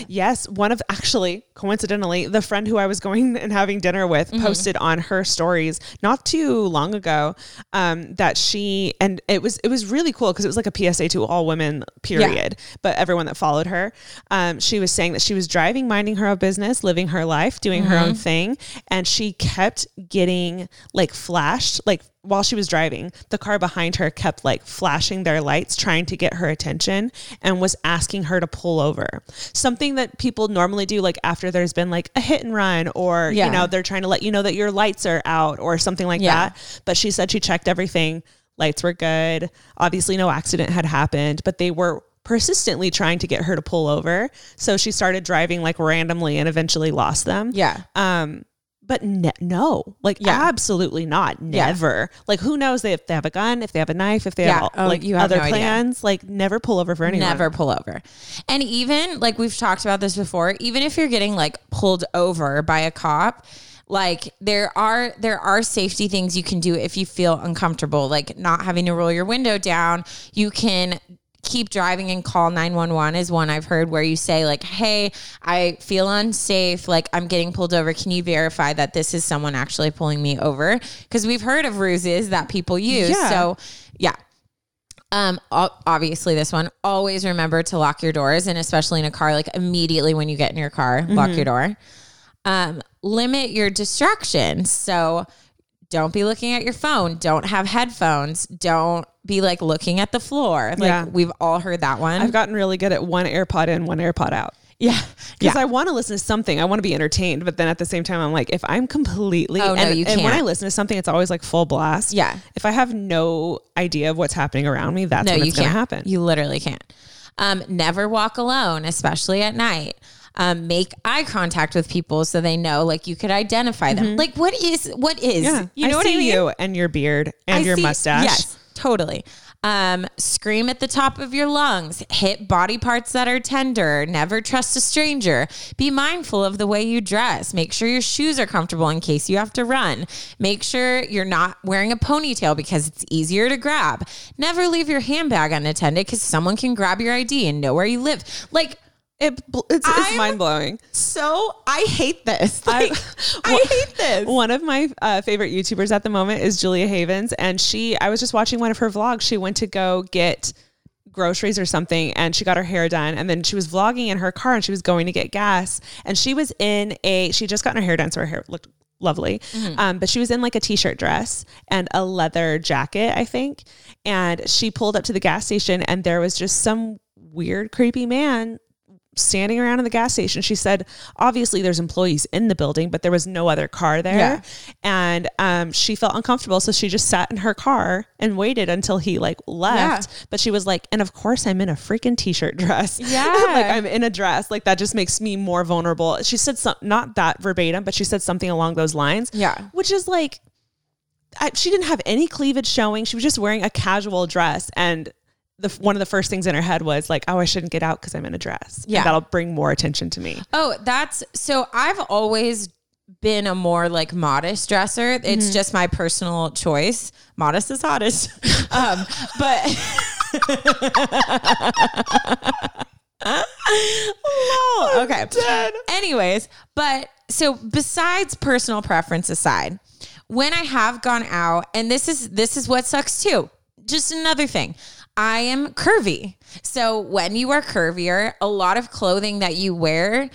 Yes, one of actually coincidentally the friend who I was going *laughs* and having dinner with posted on her stories not too long ago um, that she and it was it was really cool because it was like a PSA to all women period but everyone that followed her um, she was saying that she was driving minding her own business living her life doing her own thing and she kept getting like flashed like while she was driving, the car behind her kept like flashing their lights, trying to get her attention, and was asking her to pull over. Something that people normally do, like after there's been like a hit and run, or Yeah. you know, they're trying to let you know that your lights are out, or something like Yeah. that. But she said she checked everything, lights were good. Obviously, no accident had happened, but they were persistently trying to get her to pull over. So she started driving like randomly and eventually lost them. Yeah. Um, but ne- no, like Yeah. absolutely not. Yeah. Never. Like who knows if they have a gun, if they have a knife, if they Yeah. have all- Oh, like you have other no idea. plans. Like never pull over for anyone. Never pull over. And even like we've talked about this before, even if you're getting like pulled over by a cop, like there are there are safety things you can do if you feel uncomfortable, like not having to roll your window down. You can keep driving and call 911 is one I've heard where you say like, "Hey, I feel unsafe, like I'm getting pulled over. Can you verify that this is someone actually pulling me over?" Because we've heard of ruses that people use. Yeah. So, yeah. Um, obviously this one, always remember to lock your doors and especially in a car, like immediately when you get in your car, lock your door. Um, limit your distractions. So don't be looking at your phone. Don't have headphones. Don't be like looking at the floor. Like Yeah. we've all heard that one. I've gotten really good at one AirPod in, one AirPod out. yeah. Because Yeah. I want to listen to something. I want to be entertained. But then at the same time, I'm like, if I'm completely Oh, no, and, you and when can't. I listen to something, it's always like full blast. Yeah. If I have no idea of what's happening around me, that's no, when it's gonna can't. happen. You literally can't. Um, never walk alone, especially at night. Um, make eye contact with people so they know, like you could identify them. Like what is what is? Mm-hmm. yeah. You know I what see I mean? you and your beard and I your see- mustache. Yes, totally. Um, scream at the top of your lungs. Hit body parts that are tender. Never trust a stranger. Be mindful of the way you dress. Make sure your shoes are comfortable in case you have to run. Make sure you're not wearing a ponytail because it's easier to grab. Never leave your handbag unattended because someone can grab your ID and know where you live. Like, It, it's, it's mind blowing. so I hate this. Like, *laughs* I, Well, hate this. One of my uh, favorite YouTubers at the moment is Julia Havens, and she. I was just watching one of her vlogs. She went to go get groceries or something, and she got her hair done, and then she was vlogging in her car, and she was going to get gas, and she was in a. She just gotten her hair done, so her hair looked lovely. Um, but she was in like a t-shirt dress and a leather jacket, I think. And she pulled up to the gas station and there was just some weird, creepy man standing around in the gas station. She said, obviously there's employees in the building, but there was no other car there. Yeah. And um, she felt uncomfortable. So she just sat in her car and waited until he like left. But she was like, and of course I'm in a freaking t-shirt dress. *laughs* Yeah. like I'm in a dress. Like that just makes me more vulnerable. She said some, not that verbatim, but she said something along those lines. Yeah. Which is like, I, she didn't have any cleavage showing. She was just wearing a casual dress, and the one of the first things in her head was like, "Oh, I shouldn't get out because I'm in a dress. And Yeah. that'll bring more attention to me." Oh, that's so I've always been a more like modest dresser. It's Mm-hmm. just my personal choice. Modest is hottest. *laughs* um, but *laughs* Lol. okay. Anyways, but so besides personal preference aside, when I have gone out, and this is this is what sucks too. Just another thing. I am curvy. So when you are curvier, a lot of clothing that you wear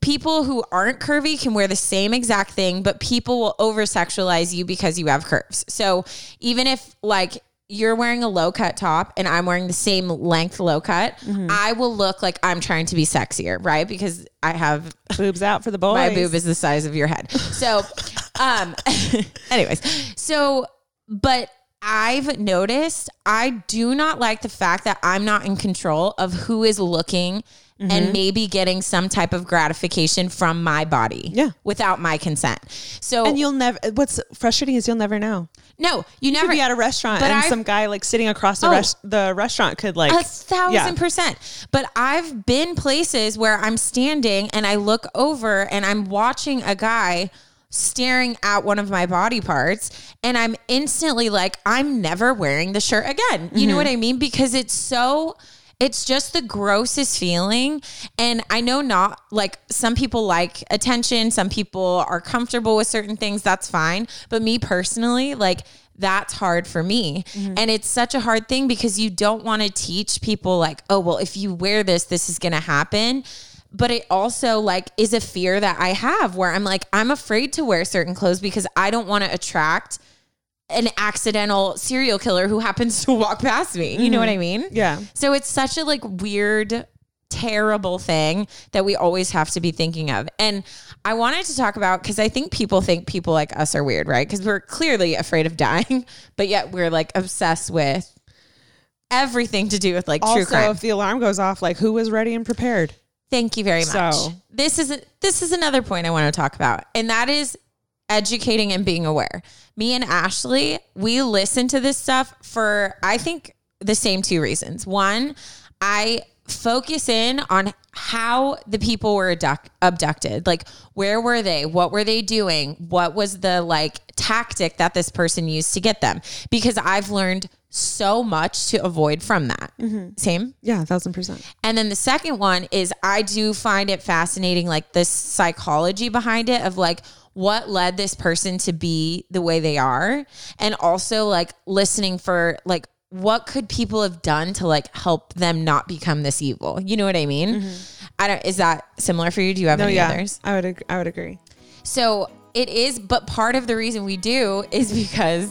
people who aren't curvy can wear the same exact thing, but people will over sexualize you because you have curves. So even if like you're wearing a low cut top and I'm wearing the same length low cut, I will look like I'm trying to be sexier, right? Because I have Boobs out for the boys. my boob is the size of your head. So, *laughs* um, *laughs* anyways, so, but I've noticed I do not like the fact that I'm not in control of who is looking and mm-hmm. maybe getting some type of gratification from my body. Yeah. Without my consent. So, and you'll never. What's frustrating is you'll never know. no, you You never could be at a restaurant and I've- some guy like sitting across the Oh. rest the restaurant could like a thousand Yeah. percent. But I've been places where I'm standing and I look over and I'm watching a guy staring at one of my body parts and I'm instantly like, I'm never wearing the shirt again. You know what mm-hmm. I mean? Because it's so it's just the grossest feeling. And I know not like some people like attention, some people are comfortable with certain things, that's fine. But me personally, like that's hard for me. Mm-hmm. And it's such a hard thing because you don't want to teach people like, oh, well, if you wear this, this is going to happen. But it also like is a fear that I have where I'm like, I'm afraid to wear certain clothes because I don't want to attract an accidental serial killer who happens to walk past me. You know what I mm-hmm. mean? Yeah. So it's such a like weird, terrible thing that we always have to be thinking of. And I wanted to talk about because I think people think people like us are weird, right? Because we're clearly afraid of dying, *laughs* but yet we're like obsessed with everything to do with like true Also, crime. if the alarm goes off, like who was ready and prepared? Thank you very much. So- this is this is another point I want to talk about, and that is educating and being aware. Me and Ashley, we listen to this stuff for I think the same two reasons. One, I focus in on how the people were abduct- abducted. Like where were they? What were they doing? What was the like tactic that this person used to get them? Because I've learned so much to avoid from that. Mm-hmm. Same? Yeah, a thousand percent. And then the second one is I do find it fascinating, like the psychology behind it of like what led this person to be the way they are. And also like listening for like what could people have done to like help them not become this evil? You know what I mean? Mm-hmm. I don't is that similar for you? Do you have No, any yeah, others? I would ag- I would agree. So it is, but part of the reason we do is *laughs* because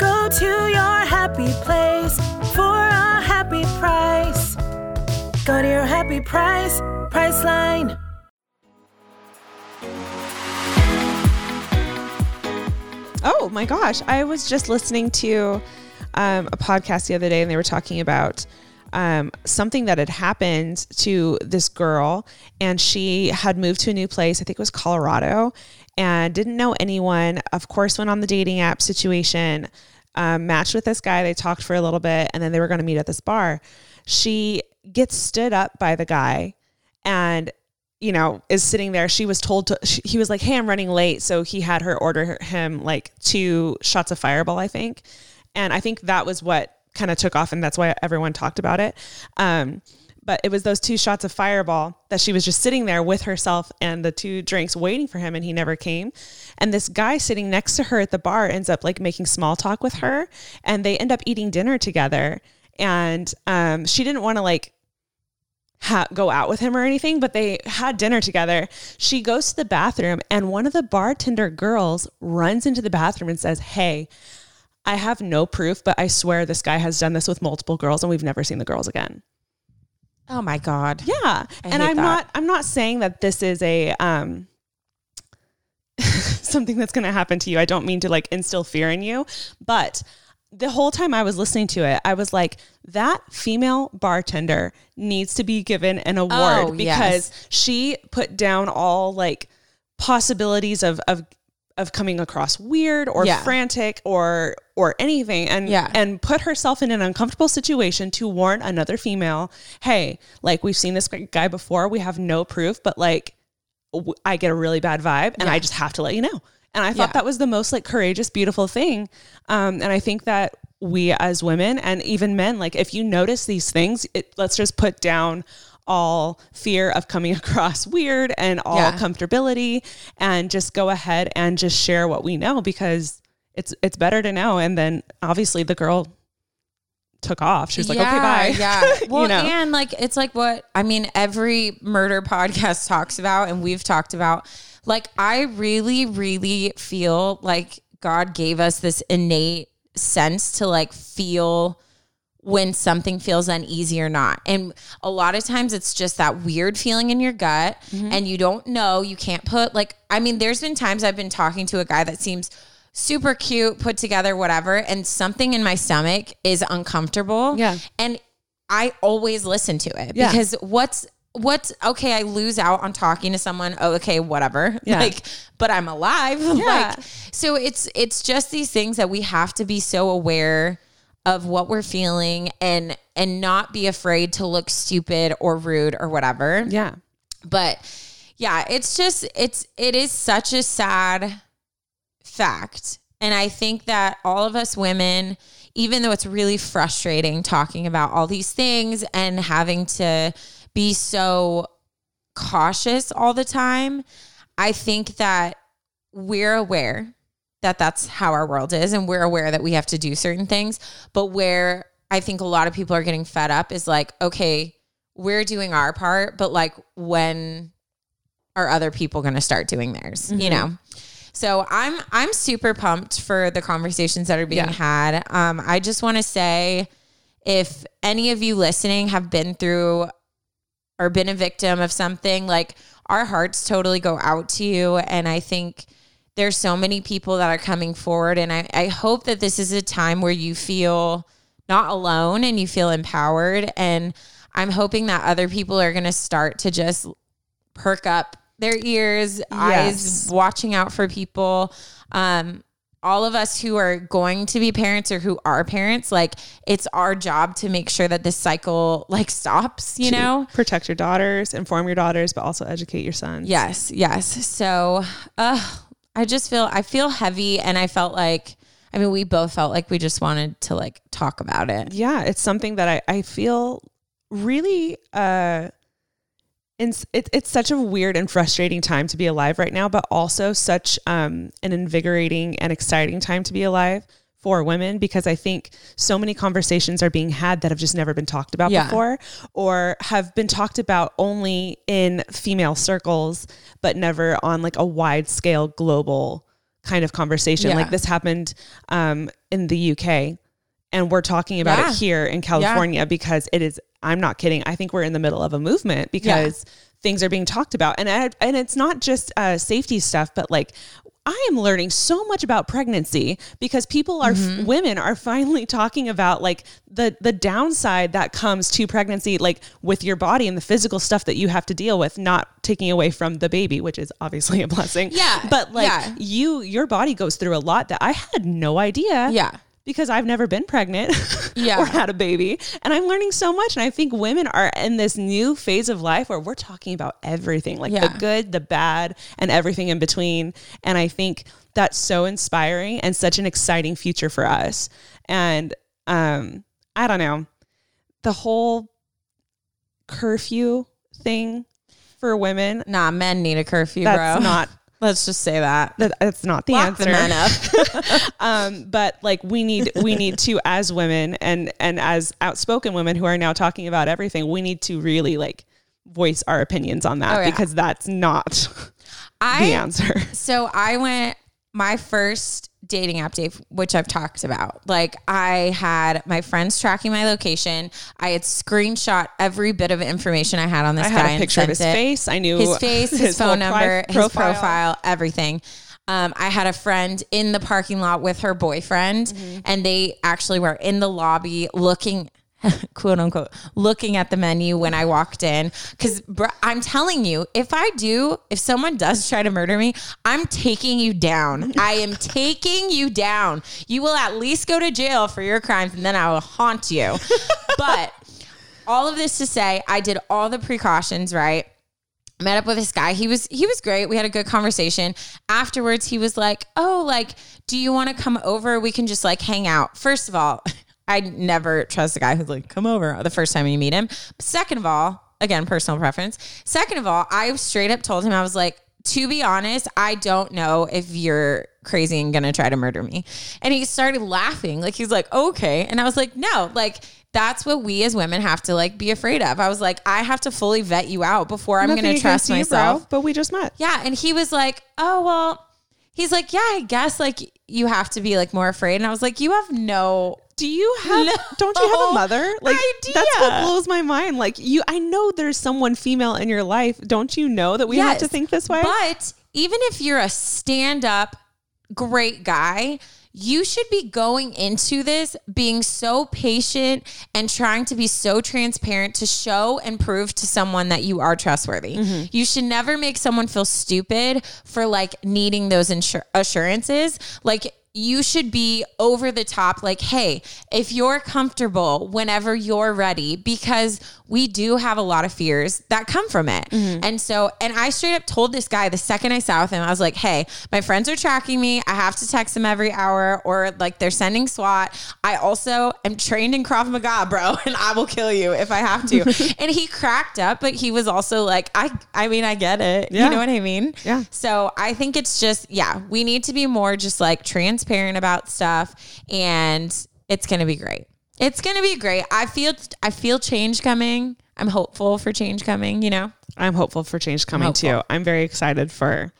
Go to your happy place for a happy price. Go to your happy price, Priceline. Oh my gosh, I was just listening to um, a podcast the other day, and they were talking about um, something that had happened to this girl, and she had moved to a new place. I think it was Colorado, and didn't know anyone. Of course, went on the dating app situation, um, matched with this guy. They talked for a little bit, and then they were going to meet at this bar. She gets stood up by the guy, and you know, is sitting there. She was told to, she, he was like, Hey, I'm running late. So he had her order him like two shots of fireball, I think. And I think that was what kind of took off. And that's why everyone talked about it. Um, but it was those two shots of fireball that she was just sitting there with herself and the two drinks waiting for him and he never came and this guy sitting next to her at the bar ends up like making small talk with her and they end up eating dinner together and um, she didn't want to like ha- go out with him or anything, but they had dinner together. She goes to the bathroom, and one of the bartender girls runs into the bathroom and says, Hey, I have no proof, but I swear this guy has done this with multiple girls and we've never seen the girls again. Oh my God. Yeah. I and I'm that. not I'm not saying that this is a um *laughs* something that's going to happen to you. I don't mean to like instill fear in you, but the whole time I was listening to it, I was like, that female bartender needs to be given an award Oh, because yes. she put down all like possibilities of of of coming across weird or Yeah. frantic or or anything and Yeah. and put herself in an uncomfortable situation to warn another female, hey, like we've seen this guy before, we have no proof, but like w- I get a really bad vibe and I just have to let you know. And I thought Yeah. that was the most like courageous, beautiful thing. Um, and I think that we as women and even men, like if you notice these things, it, let's just put down all fear of coming *laughs* across weird and all Yeah. comfortability and just go ahead and just share what we know because it's it's better to know. And then obviously the girl took off. She was like, okay, bye. *laughs* Yeah. Well, you know? and like it's like what I mean, every murder *laughs* podcast talks about, and we've talked about. Like, I really, really feel like God gave us this innate sense to like feel when something feels uneasy or not. And a lot of times it's just that weird feeling in your gut mm-hmm. and you don't know, you can't put like I mean there's been times I've been talking to a guy that seems super cute, put together whatever and something in my stomach is uncomfortable. Yeah. And I always listen to it Yeah. because what's what's okay, I lose out on talking to someone. Oh, okay, whatever. *laughs* Yeah. Like, but I'm alive. *laughs* Yeah. Like so it's it's just these things that we have to be so aware of what we're feeling and and not be afraid to look stupid or rude or whatever. Yeah. But yeah, it's just it's it is such a sad fact. And I think that all of us women, even though it's really frustrating talking about all these things and having to be so cautious all the time, I think that we're aware that that's how our world is and we're aware that we have to do certain things. But where I think a lot of people are getting fed up is like, okay, we're doing our part, but like when are other people going to start doing theirs, you know? So I'm I'm super pumped for the conversations that are being Yeah. had. Um, I just want to say, if any of you listening have been through or been a victim of something, like our hearts totally go out to you. And I think there's so many people that are coming forward. And I, I hope that this is a time where you feel not alone and you feel empowered. And I'm hoping that other people are going to start to just perk up their ears, eyes, watching out for people. Um, all of us who are going to be parents or who are parents, like it's our job to make sure that this cycle like stops, you To know? protect your daughters, inform your daughters, but also educate your sons. Yes, yes. So, uh, I just feel I feel heavy, and I felt like I mean we both felt like we just wanted to like talk about it. yeah it's something that i, I feel really uh it's, it, it's such a weird and frustrating time to be alive right now but also such um an invigorating and exciting time to be alive for women because i think so many conversations are being had that have just never been talked about Yeah. before or have been talked about only in female circles but never on like a wide scale global kind of conversation Yeah. like this happened um in the uk and we're talking about Yeah. it here in California because it is I'm not kidding. I think we're in the middle of a movement because things are being talked about and I, and it's not just uh, safety stuff but like I am learning so much about pregnancy because people are Mm-hmm. women are finally talking about like the the downside that comes to pregnancy like with your body and the physical stuff that you have to deal with not taking away from the baby which is obviously a blessing. Yeah, But like yeah. you your body goes through a lot that I had no idea. Yeah. Because I've never been pregnant *laughs* Yeah. or had a baby. And I'm learning so much. And I think women are in this new phase of life where we're talking about everything like Yeah. the good, the bad, and everything in between. And I think that's so inspiring and such an exciting future for us. And um, I don't know, the whole curfew thing for women. Nah, men need a curfew, That's bro. not *laughs* Let's just say that. that, that's not the Lock the answer. men up. *laughs* *laughs* um, but like we need we need to as women and and as outspoken women who are now talking about everything, we need to really like voice our opinions on that Oh, yeah. because that's not I the answer. So I went my first dating app date, which I've talked about. Like I had my friends tracking my location. I had screenshot every bit of information I had on this I guy I had a picture of his it. face. I knew his face, *laughs* his, his phone number, his profile. profile, everything. Um, I had a friend in the parking lot with her boyfriend, Mm-hmm. and they actually were in the lobby looking, *laughs* quote unquote, looking at the menu when I walked in. Because I'm telling you, if I do, if someone does try to murder me, I'm taking you down. *laughs* I am taking you down. You will at least go to jail for your crimes, and then I will haunt you. *laughs* but all of this to say, I did all the precautions right met up with this guy. He was he was great. We had a good conversation. Afterwards, he was like, "Oh, like, do you want to come over? We can just like hang out." First of all, I never trust a guy who's like, "Come over." The first time you meet him. Second of all, again, personal preference. Second of all, I straight up told him I was like, "To be honest, I don't know if you're crazy and gonna try to murder me." And he started laughing. Like he's like, "Okay," and I was like, "No, like." That's what we as women have to like be afraid of. I was like, I have to fully vet you out before I'm Nothing to trust against you, bro, myself. but we just met. Yeah. And he was like, oh, well, he's like, yeah, I guess like you have to be like more afraid. And I was like, you have no. Do you have? No don't you have a mother? Like idea. that's what blows my mind. Like you, I know there's someone female in your life. Don't you know that we have to think this way? But even if you're a stand up great guy, you should be going into this being so patient and trying to be so transparent to show and prove to someone that you are trustworthy. Mm-hmm. You should never make someone feel stupid for like needing those insur- assurances. Like, you should be over the top, like, hey, if you're comfortable whenever you're ready, because we do have a lot of fears that come from it. Mm-hmm. And so, and I straight up told this guy the second I saw with him, I was like, hey, my friends are tracking me. I have to text them every hour or like they're sending SWAT. I also am trained in Krav Maga, *laughs* bro, and I will kill you if I have to. *laughs* and he cracked up, but he was also like, I, I mean, I get it. Yeah. You know what I mean? Yeah. So I think it's just, yeah, we need to be more just like transparent about stuff and it's going to be great. It's going to be great. I feel, I feel change coming. I'm hopeful for change coming, you know? I'm hopeful for change coming hopeful. too. I'm very excited for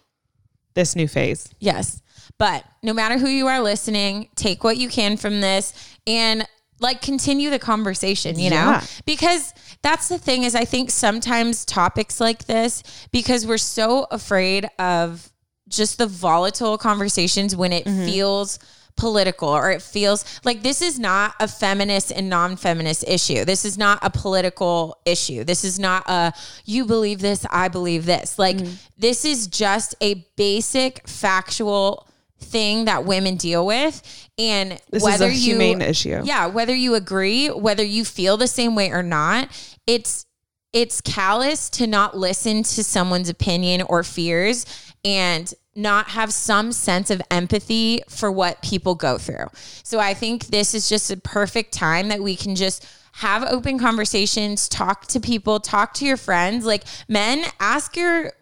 this new phase. Yes. But no matter who you are listening, take what you can from this and like continue the conversation, you know? Yeah. Because that's the thing is I think sometimes topics like this because we're so afraid of just the volatile conversations when it mm-hmm. feels political or it feels like this is not a feminist and non-feminist issue. This is not a political issue. This is not a you believe this, I believe this. Like mm-hmm. this is just a basic factual thing that women deal with and This whether is a you humane issue. yeah whether you agree whether you feel the same way or not it's it's callous to not listen to someone's opinion or fears and not have some sense of empathy for what people go through. So I think this is just a perfect time that we can just have open conversations, talk to people, talk to your friends. Like men, ask your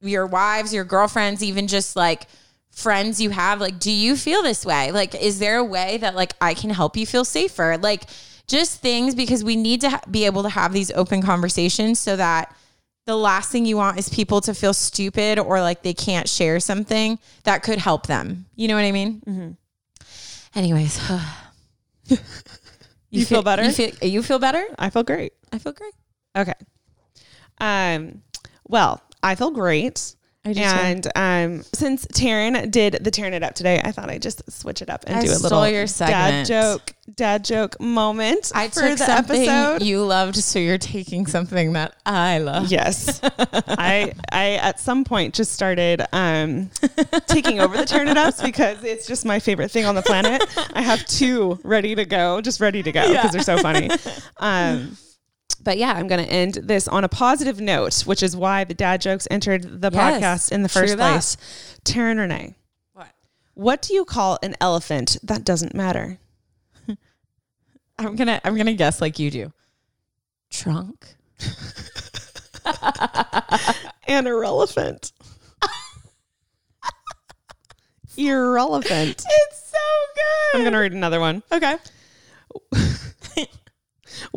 your wives, your girlfriends, even just like friends you have, like, do you feel this way? Like, is there a way that like I can help you feel safer? Like, just things because we need to ha- be able to have these open conversations so that the last thing you want is people to feel stupid or like they can't share something that could help them. You know what I mean? Anyways, *sighs* You feel better? You feel, you feel better? I feel great. I feel great. Okay. Um, well, I feel great. I do too. and um, since Taryn did the tearing it up today, I thought I'd just switch it up and I do a little your dad joke, dad joke moment I for took the something episode. you loved, so you're taking something that I love. Yes. *laughs* I I at some point just started um *laughs* taking over the turn it ups because it's just my favorite thing on the planet. I have two ready to go, just ready to go *laughs* because they're so funny. Um but yeah, I'm going to end this on a positive note, which is why the dad jokes entered the Yes, podcast in the first place. Taryn Renee, What? what do you call an elephant that doesn't matter? *laughs* I'm gonna I'm gonna guess like you do. Trunk. *laughs* and irrelevant. *laughs* Irrelevant. It's so good. I'm going to read another one. Okay.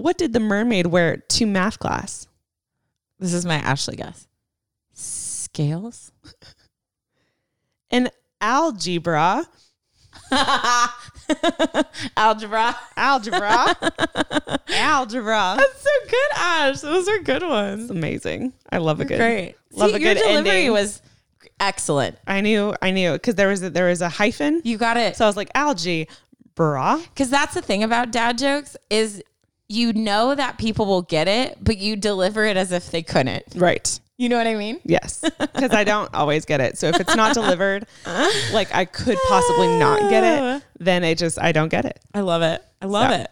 What did the mermaid wear to math class? This is my Ashley guess. Scales. An algebra. *laughs* Algebra. Algebra. *laughs* algebra. That's so good, Ash. Those are good ones. It's amazing. I love a good. Great. Love See, a good your delivery ending. was excellent. I knew. I knew because there was a, there was a hyphen. You got it. So I was like algae, bra. Because that's the thing about dad jokes is you know that people will get it, but you deliver it as if they couldn't. Right. You know what I mean? Yes, because I don't always get it. So if it's not delivered, like I could possibly not get it, *laughs* then it just I don't get it. I love it. I love So, it.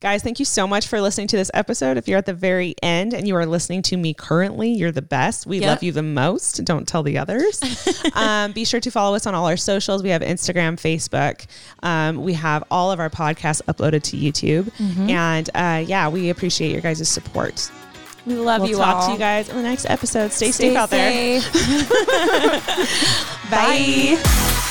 Guys, thank you so much for listening to this episode. If you're at the very end and you are listening to me currently, you're the best. We Yep. love you the most. Don't tell the others. *laughs* um, be sure to follow us on all our socials. We have Instagram, Facebook. Um, we have all of our podcasts uploaded to YouTube. Mm-hmm. And uh, yeah, we appreciate your guys' support. We love we'll you talk all. to you guys in the next episode. Stay, Stay safe out there. safe. *laughs* *laughs* Bye.